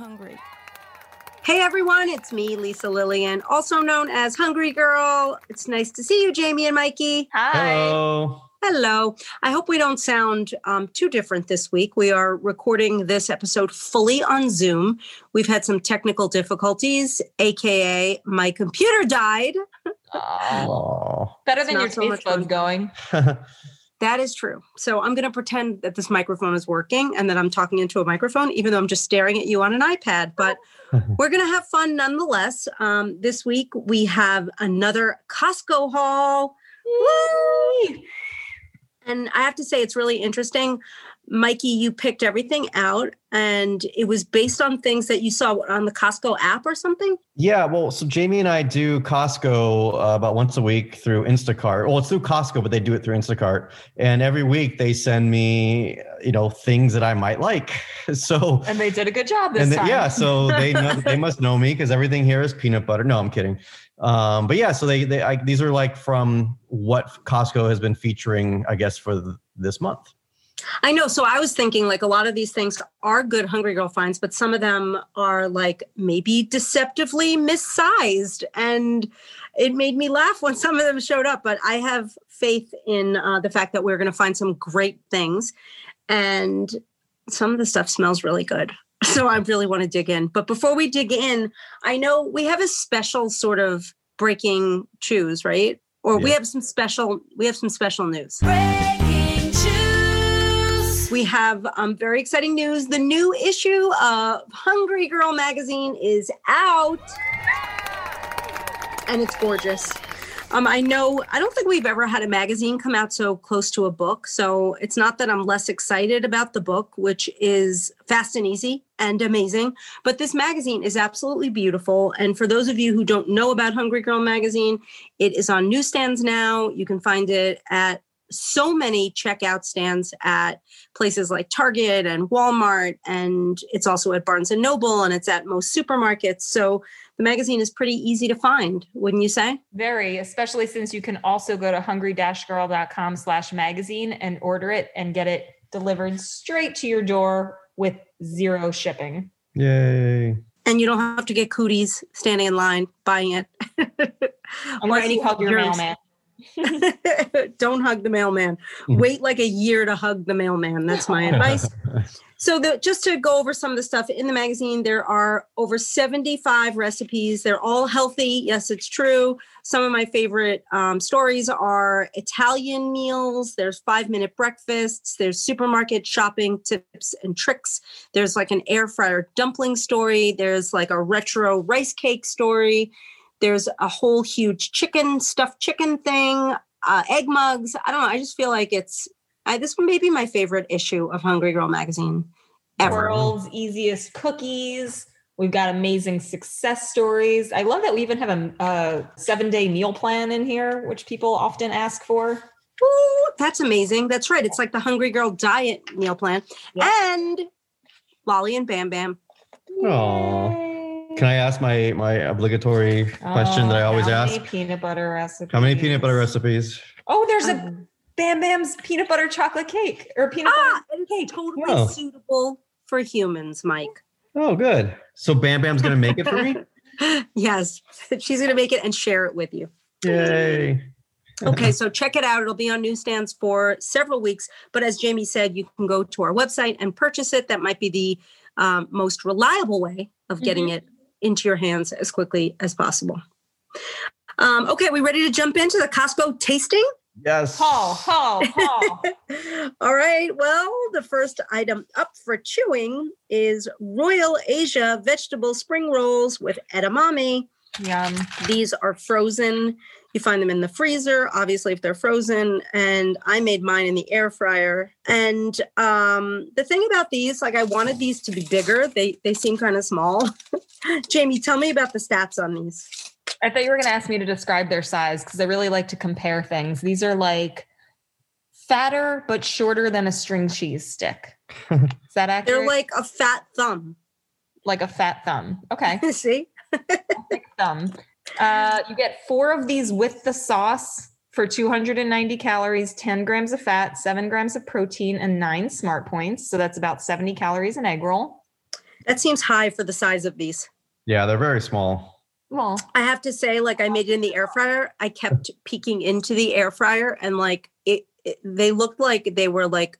hungry. Hey everyone, it's me, Lisa Lillien, also known as Hungry Girl. It's nice to see you, Jamie and Mikey. Hi. Hello. Hello. I hope we don't sound um, too different this week. We are recording this episode fully on Zoom. We've had some technical difficulties, aka my computer died. Oh, better than your so much taste buds fun. going. That is true. So I'm going to pretend that this microphone is working and that I'm talking into a microphone, even though I'm just staring at you on an iPad. But we're going to have fun nonetheless. Um, this week we have another Costco haul. Woo! And I have to say, it's really interesting. Mikey, you picked everything out, and it was based on things that you saw on the Costco app or something. yeah, well, so Jamie and I do Costco uh, about once a week through Instacart. Well, it's through Costco, but they do it through Instacart. And every week they send me, you know, things that I might like. So, And they did a good job this and then- time. yeah, so they know, they must know me because everything here is peanut butter. No, I'm kidding. Um, but yeah, so they they I, these are like from what Costco has been featuring, I guess, for th- this month. I know. So I was thinking like a lot of these things are good Hungry Girl finds, but some of them are like maybe deceptively missized. And it made me laugh when some of them showed up. But I have faith in uh, the fact that we're going to find some great things. And some of the stuff smells really good. So I really want to dig in. But before we dig in, I know we have a special sort of breaking choose, right? Or we have some special we have some special news. Breaking We have um, very exciting news. The new issue of Hungry Girl magazine is out, and it's gorgeous. Um, I know, I don't think we've ever had a magazine come out so close to a book. So it's not that I'm less excited about the book, which is fast and easy and amazing, but this magazine is absolutely beautiful. And for those of you who don't know about Hungry Girl magazine, it is on newsstands now. You can find it at so many checkout stands at places like Target and Walmart, and it's also at Barnes and Noble, and it's at most supermarkets. So the magazine is pretty easy to find, wouldn't you say? Very, especially since you can also go to hungry-girl.com slash magazine and order it and get it delivered straight to your door with zero shipping. Yay! And you don't have to get cooties standing in line buying it. Unless any you hug your mailman. don't hug the mailman. Mhm. Wait like a year to hug the mailman. That's my advice. So, the, just to go over some of the stuff in the magazine, there are over 75 recipes. They're all healthy. Yes, it's true. Some of my favorite um, stories are Italian meals. There's five minute breakfasts. There's supermarket shopping tips and tricks. There's like an air fryer dumpling story. There's like a retro rice cake story. There's a whole huge chicken, stuffed chicken thing, uh, egg mugs. I don't know. I just feel like it's I, this one may be my favorite issue of Hungry Girl magazine ever. World's easiest cookies. We've got amazing success stories. I love that we even have a, a seven day meal plan in here, which people often ask for. Ooh, that's amazing. That's right. It's like the Hungry Girl diet meal plan. Yeah. And Lolly and Bam Bam. Aw. Can I ask my my obligatory question that I always Oh, how ask? Many peanut butter recipes. How many peanut butter recipes? Oh, there's a Um, Bam Bam's peanut butter chocolate cake or peanut ah, butter. cake. totally Oh. suitable for humans, Mike. Oh, good. So Bam Bam's gonna make it for me. yes, she's going to make it and share it with you. Yay! Okay, so check it out. It'll be on newsstands for several weeks. But as Jamie said, you can go to our website and purchase it. That might be the um, most reliable way of getting it into your hands as quickly as possible. Um, okay, we ready to jump into the Costco tasting? Yes. Haul, haul, haul. All right. Well, the first item up for chewing is Royal Asia vegetable spring rolls with edamame. Yum. These are frozen. You find them in the freezer, obviously, if they're frozen. And I made mine in the air fryer. And um, the thing about these, like I wanted these to be bigger. They they seem kind of small. Jamie, tell me about the stats on these. I thought you were going to ask me to describe their size because I really like to compare things. These are like fatter but shorter than a string cheese stick. Is that accurate? They're like a fat thumb. like a fat thumb. Okay, See? thick thumb. Uh, you get four of these with the sauce for 290 calories, 10 grams of fat, seven grams of protein, and nine smart points. So that's about 70 calories an egg roll. That seems high for the size of these. Yeah, they're very small. Well, I have to say, like I made it in the air fryer. I kept peeking into the air fryer, and like it, it they looked like they were like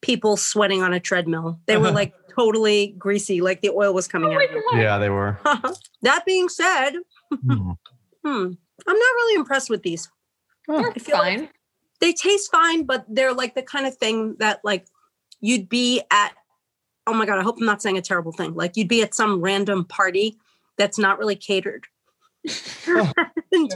people sweating on a treadmill. They were like totally greasy, like the oil was coming oh out. my of them. God. Yeah, they were. that being said, Hmm. hmm, I'm not really impressed with these. They're I feel like- fine. They taste fine, but they're like the kind of thing that like you'd be at. Oh my god! I hope I'm not saying a terrible thing. Like you'd be at some random party that's not really catered. and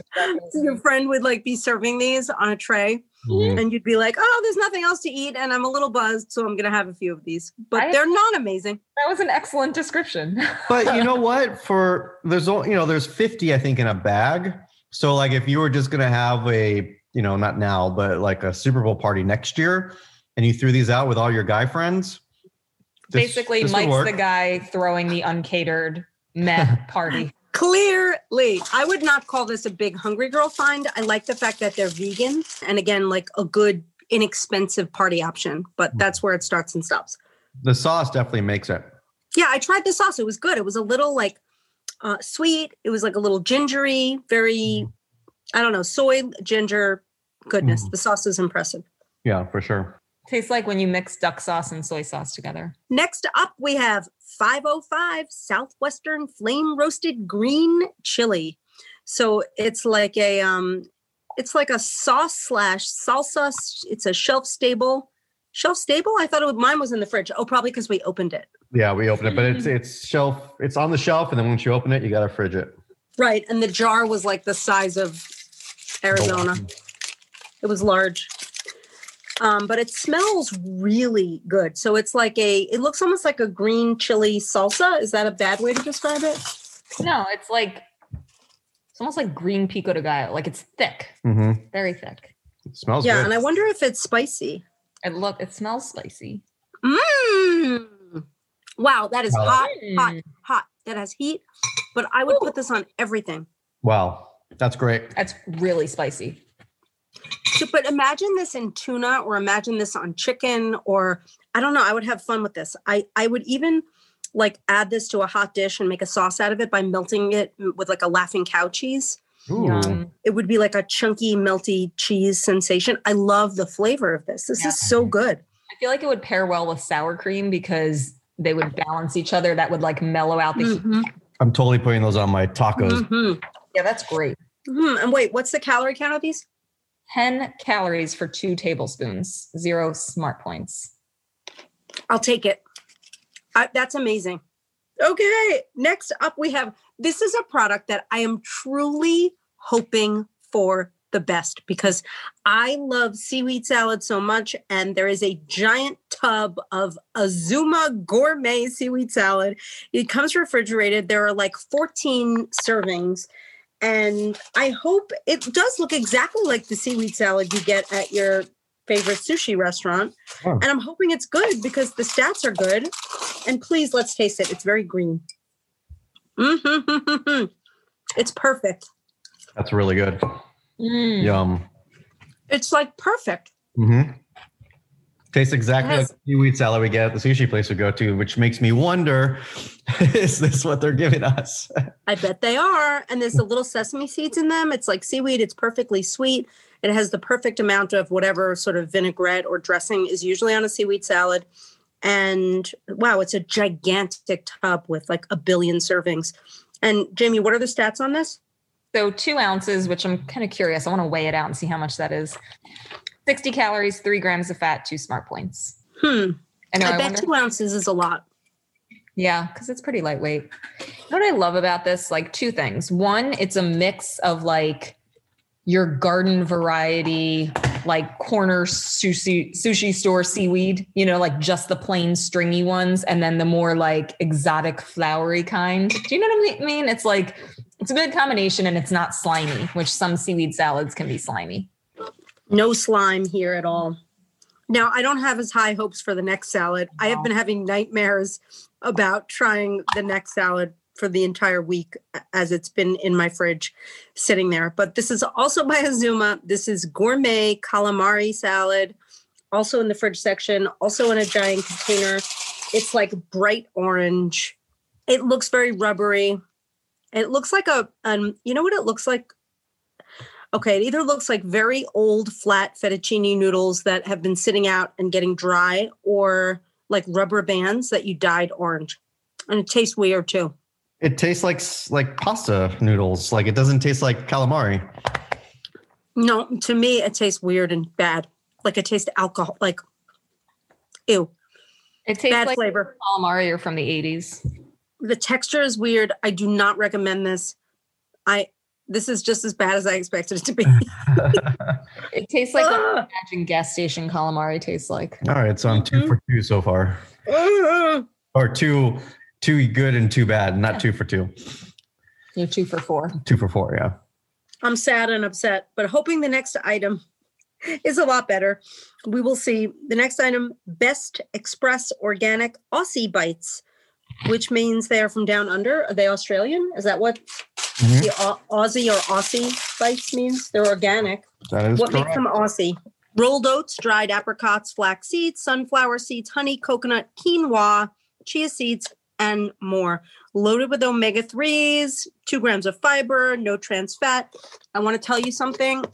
your friend would like be serving these on a tray, Mhm. and you'd be like, "Oh, there's nothing else to eat, and I'm a little buzzed, so I'm gonna have a few of these." But I- they're not amazing. that was an excellent description. But you know what? For there's only you know there's 50 I think in a bag. So like if you were just gonna have a you know not now but like a Super Bowl party next year, and you threw these out with all your guy friends. this- Basically, this Mike's the guy throwing the uncatered meh party. Clearly, I would not call this a big hungry girl find. I like the fact that they're vegan, and again, like a good inexpensive party option. But that's where it starts and stops. The sauce definitely makes it. Yeah, I tried the sauce. It was good. It was a little like uh, sweet. It was like a little gingery, very, I don't know, soy, ginger goodness. Mhm. The sauce is impressive. Yeah, for sure. Tastes like when you mix duck sauce and soy sauce together. Next up, we have 505 Southwestern Flame Roasted Green Chili. So it's like a um, it's like a sauce slash salsa. It's a shelf stable. Shelf stable? I thought it was, mine was in the fridge. Oh, probably because we opened it. Yeah, we opened it, but it's it's shelf. It's on the shelf, and then once you open it, you gotta fridge it. Right. And the jar was like the size of Arizona. It was large. Um, but it smells really good. So it's like a, it looks almost like a green chili salsa. Is that a bad way to describe it? No, it's like it's almost like green pico de gallo. Like it's thick, Mm-hmm. very thick. It smells yeah. good. And I wonder if it's spicy. It look it smells spicy. Mmm. Wow. That is Wow. hot, hot, Mm. hot. That has heat. But I would put this on everything. wow, that's great. That's really spicy. So, but imagine this in tuna or imagine this on chicken or I don't know. I would have fun with this. I, I would even like add this to a hot dish and make a sauce out of it by melting it with like a laughing cow cheese. Ooh. It would be like a chunky, melty cheese sensation. I love the flavor of this. This Yeah. is so good. I feel like it would pair well with sour cream because they would balance each other. That would like mellow out the heat. Mhm, I'm totally putting those on my tacos. mhm, Yeah, that's great. mhm. And wait, what's the calorie count of these? 10 calories for two tablespoons, zero smart points. I'll take it. I, that's amazing. Okay, next up we have this is a product that I am truly hoping for the best because I love seaweed salad so much. And there is a giant tub of Azuma gourmet seaweed salad. It comes refrigerated. There are like 14 servings. And I hope it does look exactly like the seaweed salad you get at your favorite sushi restaurant. Oh. And I'm hoping it's good because the stats are good. And please let's taste it. It's very green. Mhm. It's perfect. That's really good. Mm. Yum. It's like perfect. Mm-hmm. Tastes exactly Yes. like the seaweed salad we get at the sushi place we go to, which makes me wonder: Is this what they're giving us? I bet they are. And there's the little sesame seeds in them. It's like seaweed. It's perfectly sweet. It has the perfect amount of whatever sort of vinaigrette or dressing is usually on a seaweed salad. And wow, it's a gigantic tub with like a billion servings. And Jamie, what are the stats on this? So two ounces, which I'm kind of curious. I want to weigh it out and see how much that is. 60 calories, three grams of fat, two smart points. Hmm. I know. I, I, bet wonder. two ounces is a lot. Yeah, because it's pretty lightweight. What I love about this? Like two things. One, it's a mix of like your garden variety, like corner sushi sushi store seaweed, you know, like just the plain stringy ones, and then the more like exotic flowery kind. Do you know what I mean? It's like it's a good combination and it's not slimy, which some seaweed salads can be slimy. No slime here at all. Now, I don't have as high hopes for the next salad. I have been having nightmares about trying the next salad for the entire week as it's been in my fridge sitting there. But this is also by Azuma. This is gourmet calamari salad, also in the fridge section, also in a giant container. It's like bright orange. It looks very rubbery. It looks like a um, you know what it looks like? Okay, it either looks like very old flat fettuccine noodles that have been sitting out and getting dry, or like rubber bands that you dyed orange. And it tastes weird too. It tastes like like pasta noodles. Like it doesn't taste like calamari. No, to me it tastes weird and bad. Like it tastes alcohol like ew. It tastes Bad like flavor. calamari or from the 80s. The texture is weird. I do not recommend this. I this is just as bad as I expected it to be. It tastes like what I imagine gas station calamari tastes like. All right, so I'm 2 Mhm. for two so far, Ugh. or two, two good and two bad, not two for two, You're two for four. two for four. Yeah. I'm sad and upset, but hoping the next item is a lot better. We will see. The next item Best Express Organic Aussie Bites, which means they are from down under. Are they Australian? Is that what Mhm. the Au- Aussie or Aussie bites means? They're organic. That is what correct. makes them Aussie? Rolled oats, dried apricots, flax seeds, sunflower seeds, honey, coconut, quinoa, chia seeds, and more. Loaded with omega 3s, two grams of fiber, no trans fat. I want to tell you something.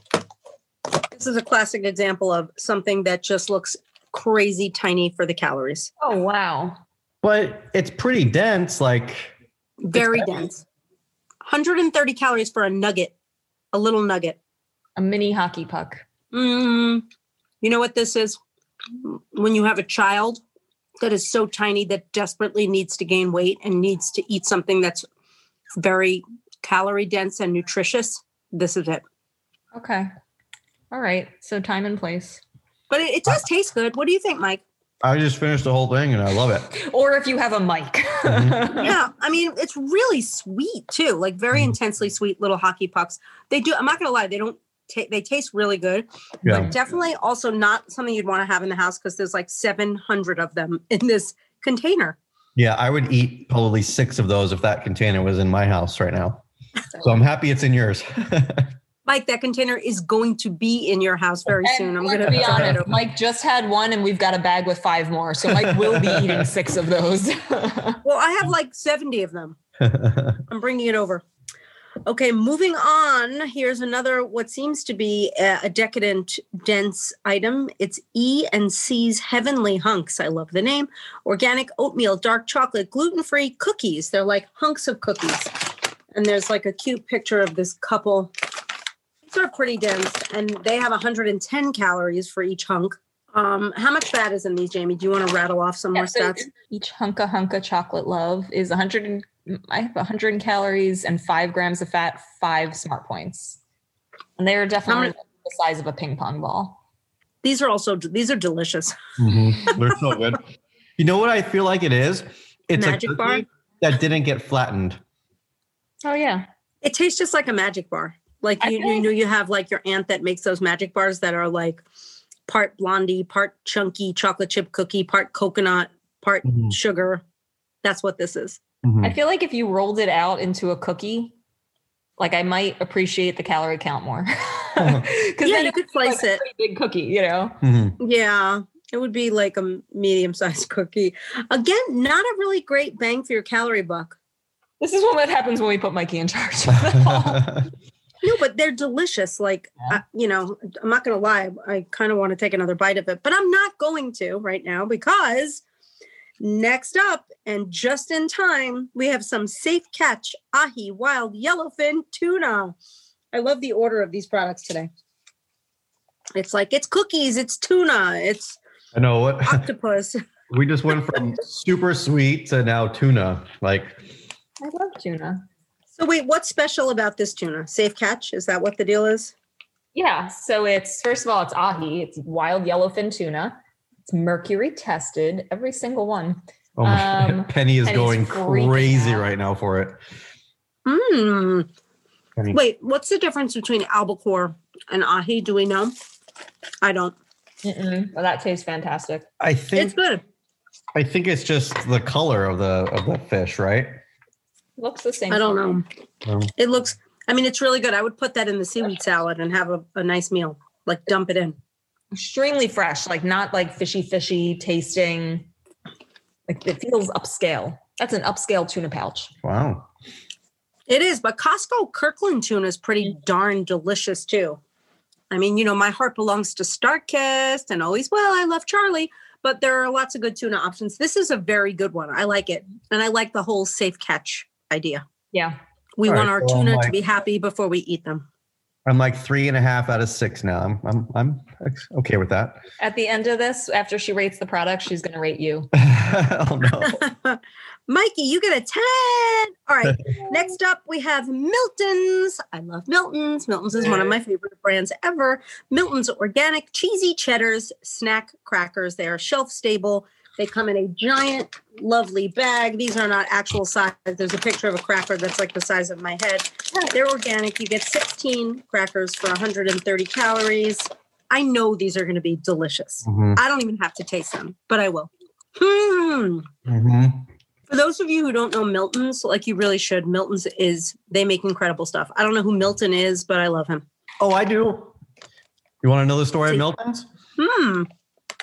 This is a classic example of something that just looks crazy tiny for the calories. Oh, wow. But it's pretty dense. Like Very dense. 130 calories for a nugget, a little nugget. A mini hockey puck. Mm, you know what this is? When you have a child that is so tiny that desperately needs to gain weight and needs to eat something that's very calorie dense and nutritious, this is it. Okay. All right. So time and place. But it, it does taste good. What do you think, Mike? I just finished the whole thing and I love it. Or if you have a mic. Mhm. Yeah, I mean, it's really sweet too, like very Mhm. intensely sweet little hockey pucks. They do, I'm not gonna lie, they don't. ta they taste really good, Yeah. but definitely also not something you'd want to have in the house because there's like 700 of them in this container. Yeah, I would eat probably six of those if that container was in my house right now. So I'm happy it's in yours. Mike, that container is going to be in your house very And soon. I'm going to be honest. Mike just had one, and we've got a bag with five more. So Mike will be eating six of those. Well, I have like 70 of them. I'm bringing it over. Okay, moving on. Here's another what seems to be a, a decadent, dense item. It's E and C's Heavenly Hunks. I love the name. Organic oatmeal, dark chocolate, gluten-free cookies. They're like hunks of cookies. And there's like a cute picture of this couple. These are pretty dense, and they have 110 calories for each hunk. Um, how much fat is in these, Jamie? Do you want to rattle off some more Yeah, so stats? each hunka hunka chocolate love is 100. And, I have 100 calories and five grams of fat, five smart points, and they are definitely many- the size of a ping pong ball. These are also these are delicious. Mhm. They're so good. You know what I feel like it is? It's Magic a bar? that didn't get flattened. Oh yeah, It tastes just like a magic bar. Like you, you know, you have like your aunt that makes those magic bars that are like part blondie, part chunky chocolate chip cookie, part coconut, part Mhm. sugar. That's what this is. Mhm. I feel like if you rolled it out into a cookie, like I might appreciate the calorie count more. Because Yeah, then you could slice like it. pretty big cookie, you know. Mhm. Yeah, it would be like a medium sized cookie. Again, not a really great bang for your calorie buck. This is what happens when we put Mikey in charge. No, but they're delicious. Like, Yeah. uh, you know, I'm not going to lie. I kind of want to take another bite of it, but I'm not going to right now because next up and just in time, we have some safe catch ahi wild yellowfin tuna. I love the order of these products today. It's like it's cookies, it's tuna, it's I know what octopus. we just went from super sweet to now tuna. Like I love tuna. So wait, what's special about this tuna? Safe catch? Is that what the deal is? Yeah. So it's first of all, it's ahi. It's wild yellowfin tuna. It's mercury tested, every single one. oh my Um, Penny is Penny's going crazy out. right now for it. Hmm. Penny. Wait, what's the difference between albacore and ahi? Do we know? I don't. Mm-mm, but that tastes fantastic. I think It's good. I think it's just the color of the of the fish, right? Looks the same. I don't know. Um, It looks. I mean, it's really good. I would put that in the seaweed salad and have a, a nice meal. Like dump it in. Extremely fresh, like not like fishy, fishy tasting. Like it feels upscale. That's an upscale tuna pouch. Wow. It is, but Costco Kirkland tuna is pretty darn delicious too. I mean, you know, my heart belongs to Starkist and always, well, I love Charlie, but there are lots of good tuna options. This is a very good one. I like it. And I like the whole safe catch idea. Yeah. We All want right, our well, tuna to be happy before we eat them. I'm like three and a half out of six now. I'm I'm I'm okay with that. At the end of this, after she rates the product, she's going to rate you. oh no. Mikey, you get a 10. All right. Next up, we have Milton's. I love Milton's. Milton's is one of my favorite brands ever. Milton's organic cheesy cheddars snack crackers. They are shelf stable. They come in a giant, lovely bag. These are not actual size. There's a picture of a cracker that's like the size of my head. They're organic. You get 16 crackers for 130 calories. I know these are going to be delicious. Mhm, I don't even have to taste them, but I will. Hmm. mhm. For those of you who don't know Milton's, like you really should, Milton's is they make incredible stuff. I don't know who Milton is, but I love him. Oh, I do. You want to know the story of Milton's? Hmm.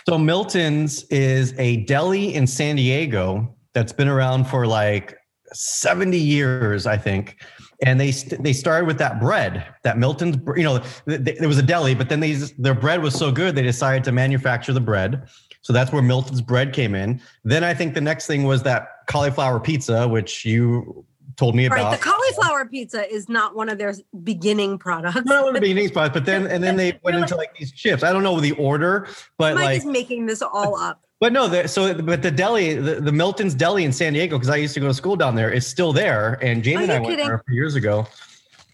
So Milton's is a deli in San Diego that's been around for like 70 years, I think. And they they started with that bread, that Milton's, you know, th- th- there was a deli, but then they their bread was so good they decided to manufacture the bread. So that's where Milton's bread came in. Then I think the next thing was that cauliflower pizza, which you told me about. right, the cauliflower pizza is not one of their beginning products. Not one of the beginning spots, but then and then they went into like these chips. I don't know the order, but Mike like is making this all up. But no, the, so but the deli, the, the Milton's Deli in San Diego, because I used to go to school down there, is still there. And Jamie oh, and I you went kidding? there a few years ago.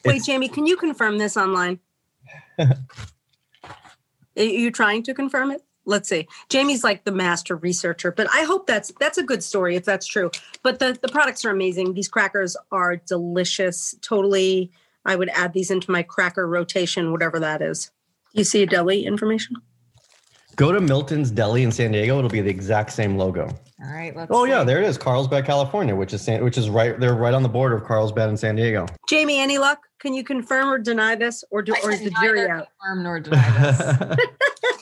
Wait, It's- Jamie, can you confirm this online? Are you trying to confirm it? Let's see. Jamie's like the master researcher, but I hope that's that's a good story if that's true. But the the products are amazing. These crackers are delicious. Totally, I would add these into my cracker rotation, whatever that is. You see a deli information? Go to Milton's Deli in San Diego; it'll be the exact same logo. All right. Let's Oh yeah, there it is, Carlsbad, California, which is San, which is right they're right on the border of Carlsbad and San Diego. Jamie, any luck? Can you confirm or deny this, or do I or is the jury neither out? confirm nor deny this.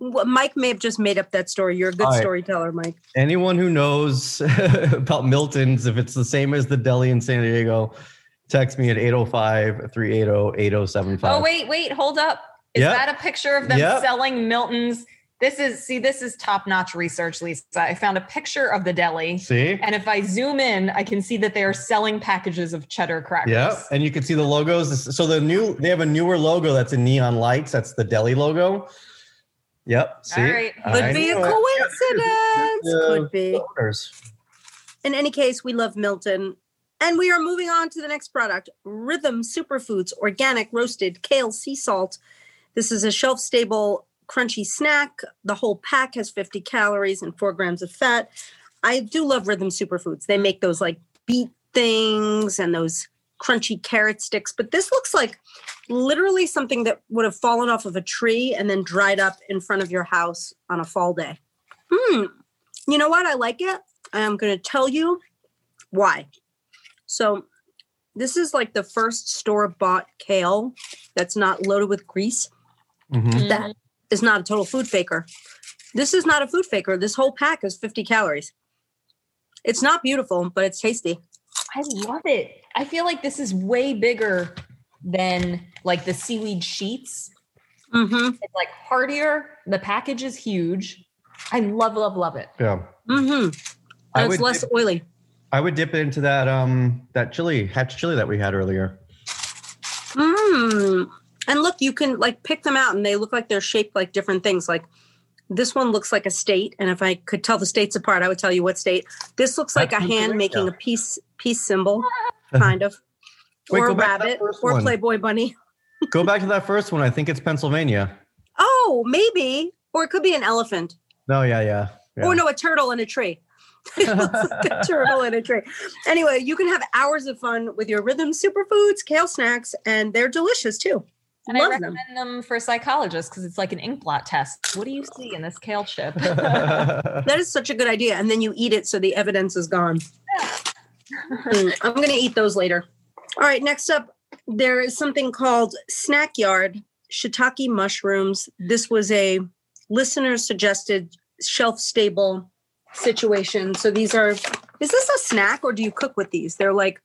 Well, Mike may have just made up that story. You're a good All right. storyteller, Mike. Anyone who knows about Milton's, if it's the same as the deli in San Diego, text me at 805-380-8075. oh, wait, wait, hold up. Is Yep. that a picture of them Yep. selling Milton's? This is, see, this is top notch research, Lisa. I found a picture of the deli. See? And if I zoom in, I can see that they are selling packages of cheddar crackers. Yeah, and you can see the logos. So the new they have a newer logo that's in neon lights. That's the deli logo. Yep. See, All right. Could I be a coincidence. Could be. Owners. In any case, we love Milton. And we are moving on to the next product Rhythm Superfoods Organic Roasted Kale Sea Salt. This is a shelf stable, crunchy snack. The whole pack has 50 calories and four grams of fat. I do love Rhythm Superfoods. They make those like beet things and those crunchy carrot sticks, but this looks like literally something that would have fallen off of a tree and then dried up in front of your house on a fall day. Hmm. You know what? I like it. I'm going to tell you why. So, this is like the first store bought kale that's not loaded with grease. Mhm. That is not a total food faker. This is not a food faker. This whole pack is 50 calories. It's not beautiful, but it's tasty. I love it. I feel like this is way bigger than like the seaweed sheets. Mm-hmm. It's like heartier. The package is huge. I love, love, love it. Yeah, Mm-hmm. I And it's less dip, oily. I would dip it into that um that chili hatch chili that we had earlier. Mm. And look, you can like pick them out and they look like they're shaped like different things. Like this one looks like a state. And if I could tell the states apart, I would tell you what state. This looks like That's a hand Pennsylvania. making a peace peace symbol, kind of. Wait, or a go back to that rabbit or one. Playboy bunny. Go back to that first one. I think it's Pennsylvania. Oh, maybe. Or it could be an elephant. No, yeah, yeah. yeah. Or no, a turtle in a tree. Like a turtle in a tree. Anyway, you can have hours of fun with your Rhythm Superfoods kale snacks, and they're delicious too. And I recommend them. them. for psychologists because it's like an ink blot test. What do you see in this kale chip? That is such a good idea. And then you eat it so the evidence is gone. Mm, I'm going to eat those later. All right, next up, there is something called Snack Yard shiitake mushrooms. This was a listener suggested shelf stable situation. So these are. Is this a snack or do you cook with these? They're like.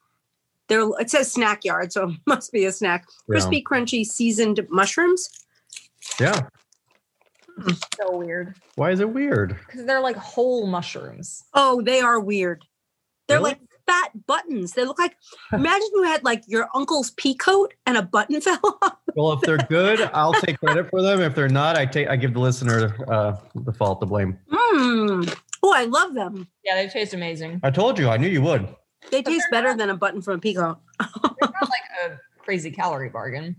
They're. It says snack yard, so it must be a snack. Crispy, crunchy, seasoned mushrooms. Yeah. So weird Why is it weird? because they're like whole mushrooms. Oh, they are weird. They're Really? like fat buttons. They look like. imagine you had like your uncle's pea coat and a button fell off. Well, if they're good, I'll take credit for them. If they're not, I take I give the listener uh, the fault to blame. Mmm. Oh, I love them. Yeah, they taste amazing. I told you, I knew you would. They But taste better not- than a button from a peacock. They're not like a crazy calorie bargain.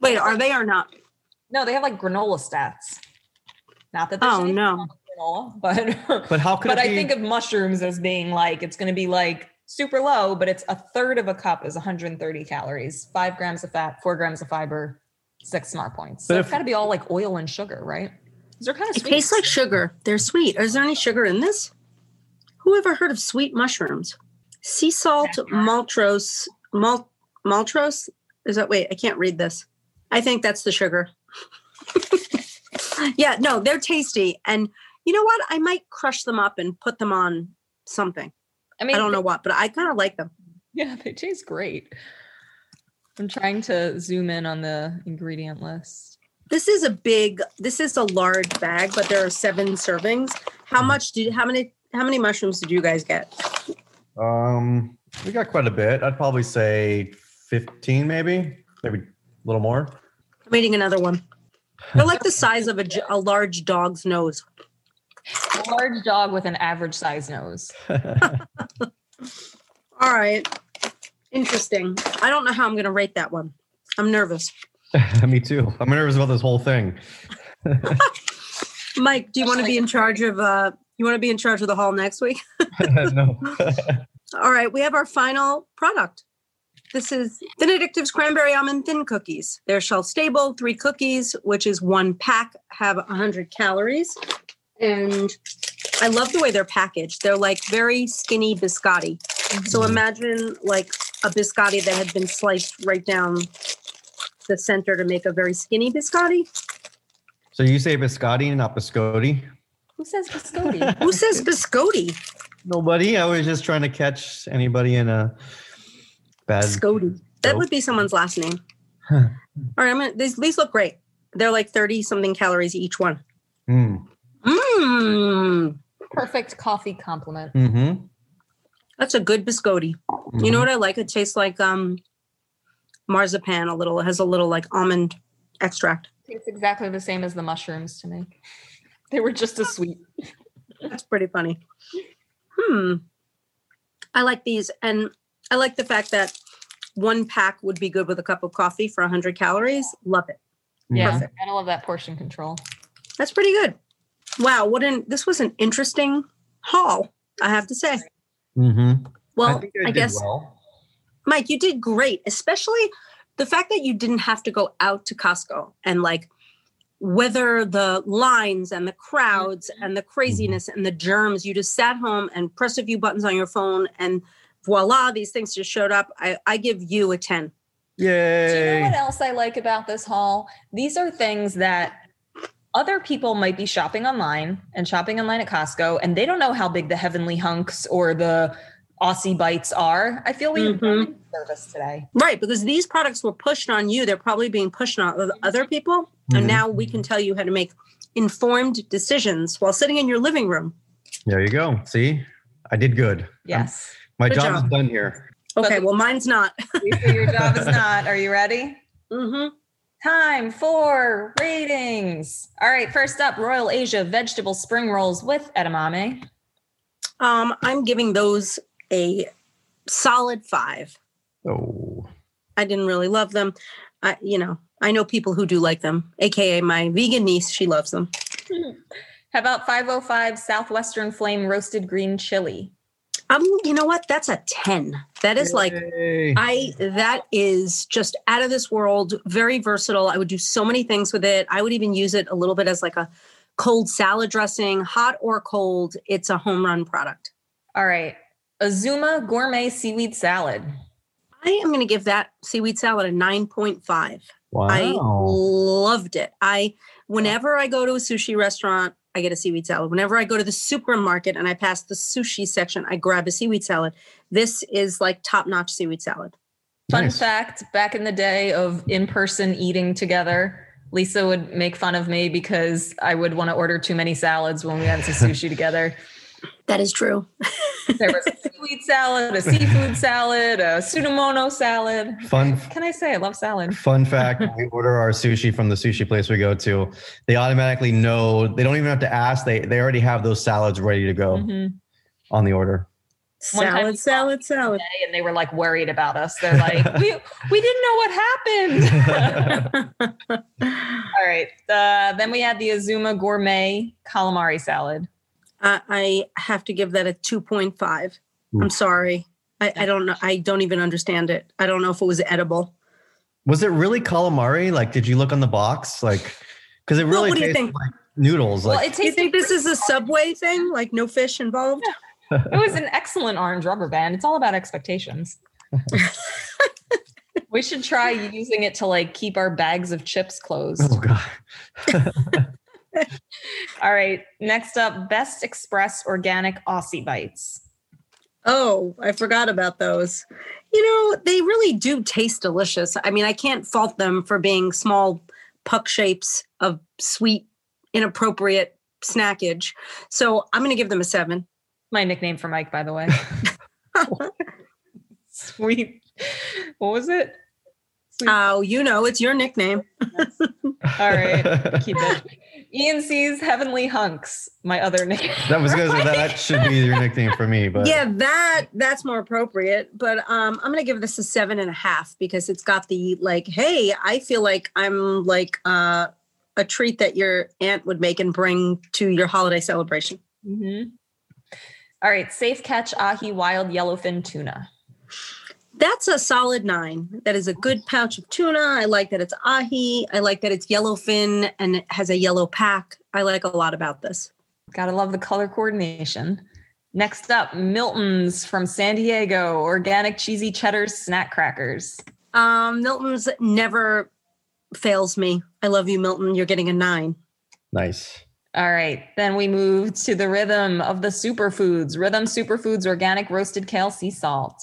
Wait, are they or not? No, they have like granola stats. Not that there's Oh anything no. granola, but But how could but it I be? think of mushrooms as being like it's going to be like super low, but it's a third of a cup is 130 calories, five grams of fat, four grams of fiber, six smart points. So But it's if- got to be all like oil and sugar, right? They're kind of It sweet. tastes like sugar. They're sweet. Is there any sugar in this? Who ever heard of sweet mushrooms? Sea salt, maltose, mal, maltose. Is that wait? I can't read this. I think that's the sugar. yeah, no, they're tasty, and you know what? I might crush them up and put them on something. I mean, I don't know what, but I kind of like them. Yeah, they taste great. I'm trying to zoom in on the ingredient list. This is a big. This is a large bag, but there are seven servings. How much did? How many? How many mushrooms did you guys get? um, we got quite a bit. I'd probably say fifteen, maybe, maybe a little more. I'm eating another one. They're like the size of a, a large dog's nose. A large dog with an average size nose. All right. Interesting. I don't know how I'm going to rate that one. I'm nervous. Me too. I'm nervous about this whole thing. Mike, do you want to be in charge of uh you want to be in charge of the haul next week? no. All right, we have our final product. This is Thin Addictives Cranberry Almond Thin Cookies. They're shelf stable, three cookies, which is one pack, have 100 calories. And I love the way they're packaged. They're like very skinny biscotti. So imagine like a biscotti that had been sliced right down the center to make a very skinny biscotti. so you say biscotti, and not biscotti? Who says biscotti? Who says biscotti? Nobody. I was just trying to catch anybody in a bad. Biscotti. That would be someone's last name. All right, I'm gonna, these these look great. They're like 30 something calories each one. Mm. Mmm. Perfect coffee compliment. Mm-hmm. That's a good biscotti. You know what I like? It tastes like um marzipan a little. It has a little like almond extract. Tastes exactly the same as the mushrooms to me. They were just as sweet. That's pretty funny. Hmm. I like these and I like the fact that one pack would be good with a cup of coffee for 100 calories. Love it. Yeah, Perfect. I love that portion control. That's pretty good. Wow, what an this was an interesting haul, I have to say. Mm-hmm. Well, I, think I did guess well. Mike, you did great, especially the fact that you didn't have to go out to Costco and like weather the lines and the crowds and the craziness and the germs. You just sat home and pressed a few buttons on your phone and voila, these things just showed up. I, I give you a 10. Do you know what else I like about this haul? These are things that other people might be shopping online and shopping online at Costco, and they don't know how big the Heavenly Hunks or the Aussie Bites are. I feel we have Mhm. service today. Right, because these products were pushed on you. They're probably being pushed on other- other people. And Mhm. now we can tell you how to make informed decisions while sitting in your living room. There you go. See, I did good. Yes. My Good job, job. is done here. Okay, But- well, mine's not. Your job is not. Are you ready? hmm Time for ratings. All right, first up, Royal Asia vegetable spring rolls with edamame. Um, I'm giving those a solid five. Oh, I didn't really love them. I, you know, I know people who do like them, aka my vegan niece. She loves them. How about 505 Southwestern Flame roasted green chili? Um, you know what? That's a ten. That is like I. That is just out of this world. Very versatile. I would do so many things with it. I would even use it a little bit as like a cold salad dressing, hot or cold. It's a home run product. All right, Azuma gourmet seaweed salad. I am going to give that seaweed salad a nine point five. wow. I loved it. I whenever I go to a sushi restaurant, I get a seaweed salad. Whenever I go to the supermarket and I pass the sushi section, I grab a seaweed salad. This is like top notch seaweed salad. Fun Nice. fact back in the day of in person eating together, Lisa would make fun of me because I would want to order too many salads when we went to sushi together. That is true. There was a seaweed salad, a seafood salad, a sunomono salad. Fun Can I say I love salad? fun fact: when we order our sushi from the sushi place we go to, they automatically know. They don't even have to ask. They they already have those salads ready to go Mhm. on the order. One time Salad, salad, salad. And they were like worried about us. They're like, we we didn't know what happened. All right. Uh, then we had the Azuma Gourmet calamari salad. Uh, I have to give that a 2.5. I'm sorry. I, I don't know. I don't even understand it. I don't know if it was edible. Was it really calamari? Like, did you look on the box? Like, because it Well, really what do you tastes think? like noodles. Well, Like, it Do you think this is a Subway thing? Like no fish involved? it was an excellent orange rubber band. It's all about expectations. we should try using it to like keep our bags of chips closed. oh god. All right. Next up, Best Express Organic Aussie Bites. Oh, I forgot about those. You know, they really do taste delicious. I mean, I can't fault them for being small puck shapes of sweet, inappropriate snackage. So I'm going to give them a seven. My nickname for Mike, by the way. Sweet. What was it? Sweet. Oh, you know, it's your nickname. All right. Keep it. ENC's Heavenly Hunks, my other name. That was gonna say that, that should be your nickname for me, but yeah, that that's more appropriate. But um, I'm gonna give this a seven and a half because it's got the like, hey, I feel like I'm like uh, a treat that your aunt would make and bring to your holiday celebration. Mhm. All right. Safe Catch Ahi Wild Yellowfin Tuna. That's a solid nine. That is a good pouch of tuna. I like that it's ahi. I like that it's yellowfin and it has a yellow pack. I like a lot about this. Gotta love the color coordination. Next up, Milton's from San Diego, organic cheesy cheddar snack crackers. Um, Milton's never fails me. I love you, Milton. You're getting a nine. nice. All right, then we move to the rhythm of the superfoods. Rhythm Superfoods organic roasted kale sea salt.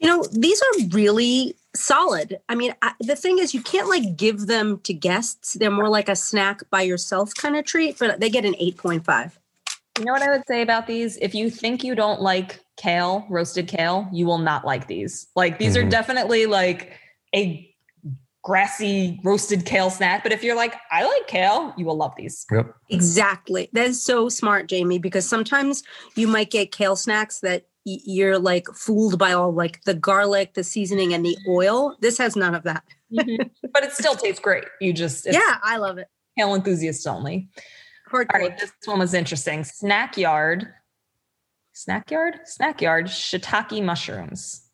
You know, these are really solid. I mean, I, the thing is, you can't like give them to guests. They're more like a snack by yourself kind of treat, but they get an 8.5. You know what I would say about these? If you think you don't like kale, roasted kale, you will not like these. Like these are Mhm. definitely like a grassy roasted kale snack. But if you're like, I like kale, you will love these. Yep. Exactly. That is so smart, Jamie, because sometimes you might get kale snacks that y- you're like fooled by all like the garlic, the seasoning, and the oil. This has none of that. Mm-hmm. but it still tastes great. You just it's yeah, I love it. kale enthusiasts only. Hardcore. All right, this one was interesting. Snack yard. Snack yard? Snack yard shiitake mushrooms.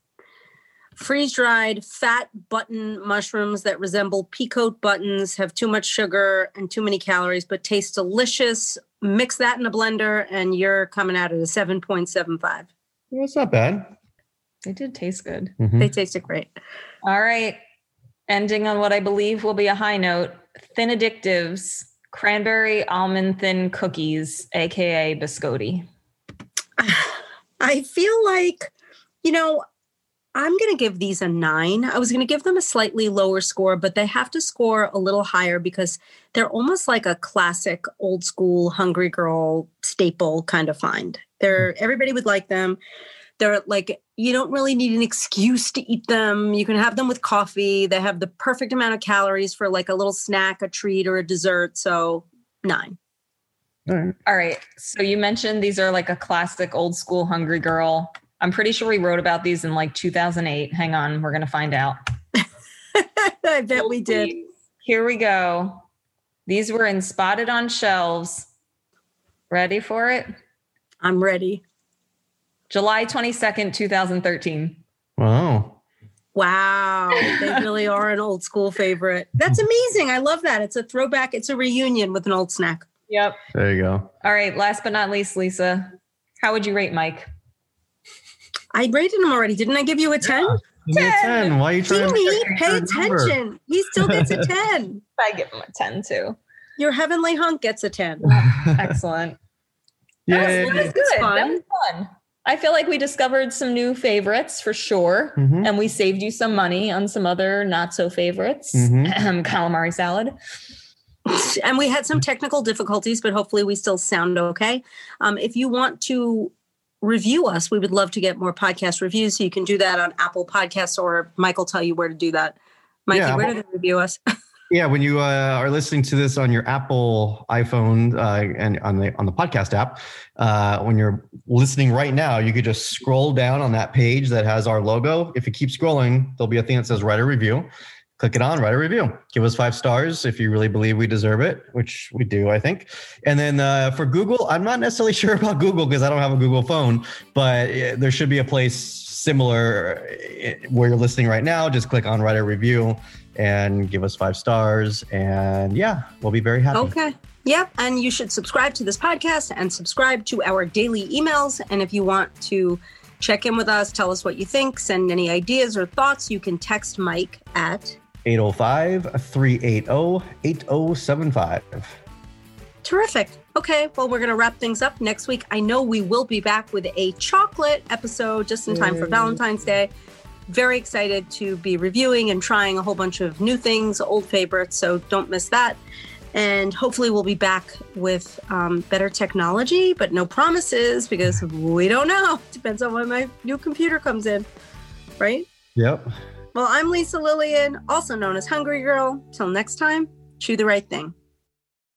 Freeze dried fat button mushrooms that resemble peacoat buttons, have too much sugar and too many calories, but taste delicious. Mix that in a blender, and you're coming out at a 7.75. Well, it's not bad. They did taste good. Mhm. They tasted great. All right. Ending on what I believe will be a high note. Thin addictives, cranberry almond thin cookies, aka biscotti. I feel like, you know, I'm going to give these a nine. I was going to give them a slightly lower score, but they have to score a little higher because they're almost like a classic old school hungry girl staple kind of find. They're hmm. everybody would like them. They're like you don't really need an excuse to eat them. You can have them with coffee. They have the perfect amount of calories for like a little snack, a treat, or a dessert. So nine. All right. All right. So you mentioned these are like a classic old school hungry girl. I'm pretty sure we wrote about these in like 2008. Hang on, we're going to find out. I bet we did. Here we go. These were in spotted on shelves. Ready for it? I'm ready. July 22nd, 2013. Wow. Wow, they really are an old school favorite. That's amazing. I love that. It's a throwback. It's a reunion with an old snack. Yep. There you go. All right. Last but not least, Lisa, how would you rate Mike? I rated him already. Didn't I give you a 10? Give me a 10. Why are you trying Jamie, to pay attention. He still gets a 10. I give him a 10 too. Your heavenly hunk gets a 10. Excellent. That was, that was good. fun. That was fun. I feel like we discovered some new favorites for sure. Mhm. And we saved you some money on some other not so favorites. Mhm. Calamari salad. and we had some technical difficulties, but hopefully we still sound okay. Um, if you want to review us, we would love to get more podcast reviews. So you can do that on Apple Podcasts or Mike will tell you where to do that. Mikey, Yeah, where well- do they review us? Yeah, when you uh, are listening to this on your Apple iPhone uh, and on the on the podcast app, uh, when you're listening right now, you could just scroll down on that page that has our logo. If you keep scrolling, there'll be a thing that says "Write a Review." Click it on, write a review. Give us five stars if you really believe we deserve it, which we do, I think. And then uh, for Google, I'm not necessarily sure about Google because I don't have a Google phone, but there should be a place similar uh, where you're listening right now. Just click on write a review and give us five stars. And yeah, we'll be very happy. Okay. Yep. And you should subscribe to this podcast and subscribe to our daily emails. And if you want to check in with us, tell us what you think, send any ideas or thoughts, you can text Mike at 805 380 8075. Terrific. Okay, well, we're going to wrap things up next week. I know we will be back with a chocolate episode just in time for Valentine's Day. Very excited to be reviewing and trying a whole bunch of new things, old favorites, so don't miss that. And hopefully, we'll be back with um, better technology, but no promises because we don't know. Depends on when my new computer comes in, right? Yep. Well, I'm Lisa Lillien, also known as Hungry Girl. Till next time, chew the right thing.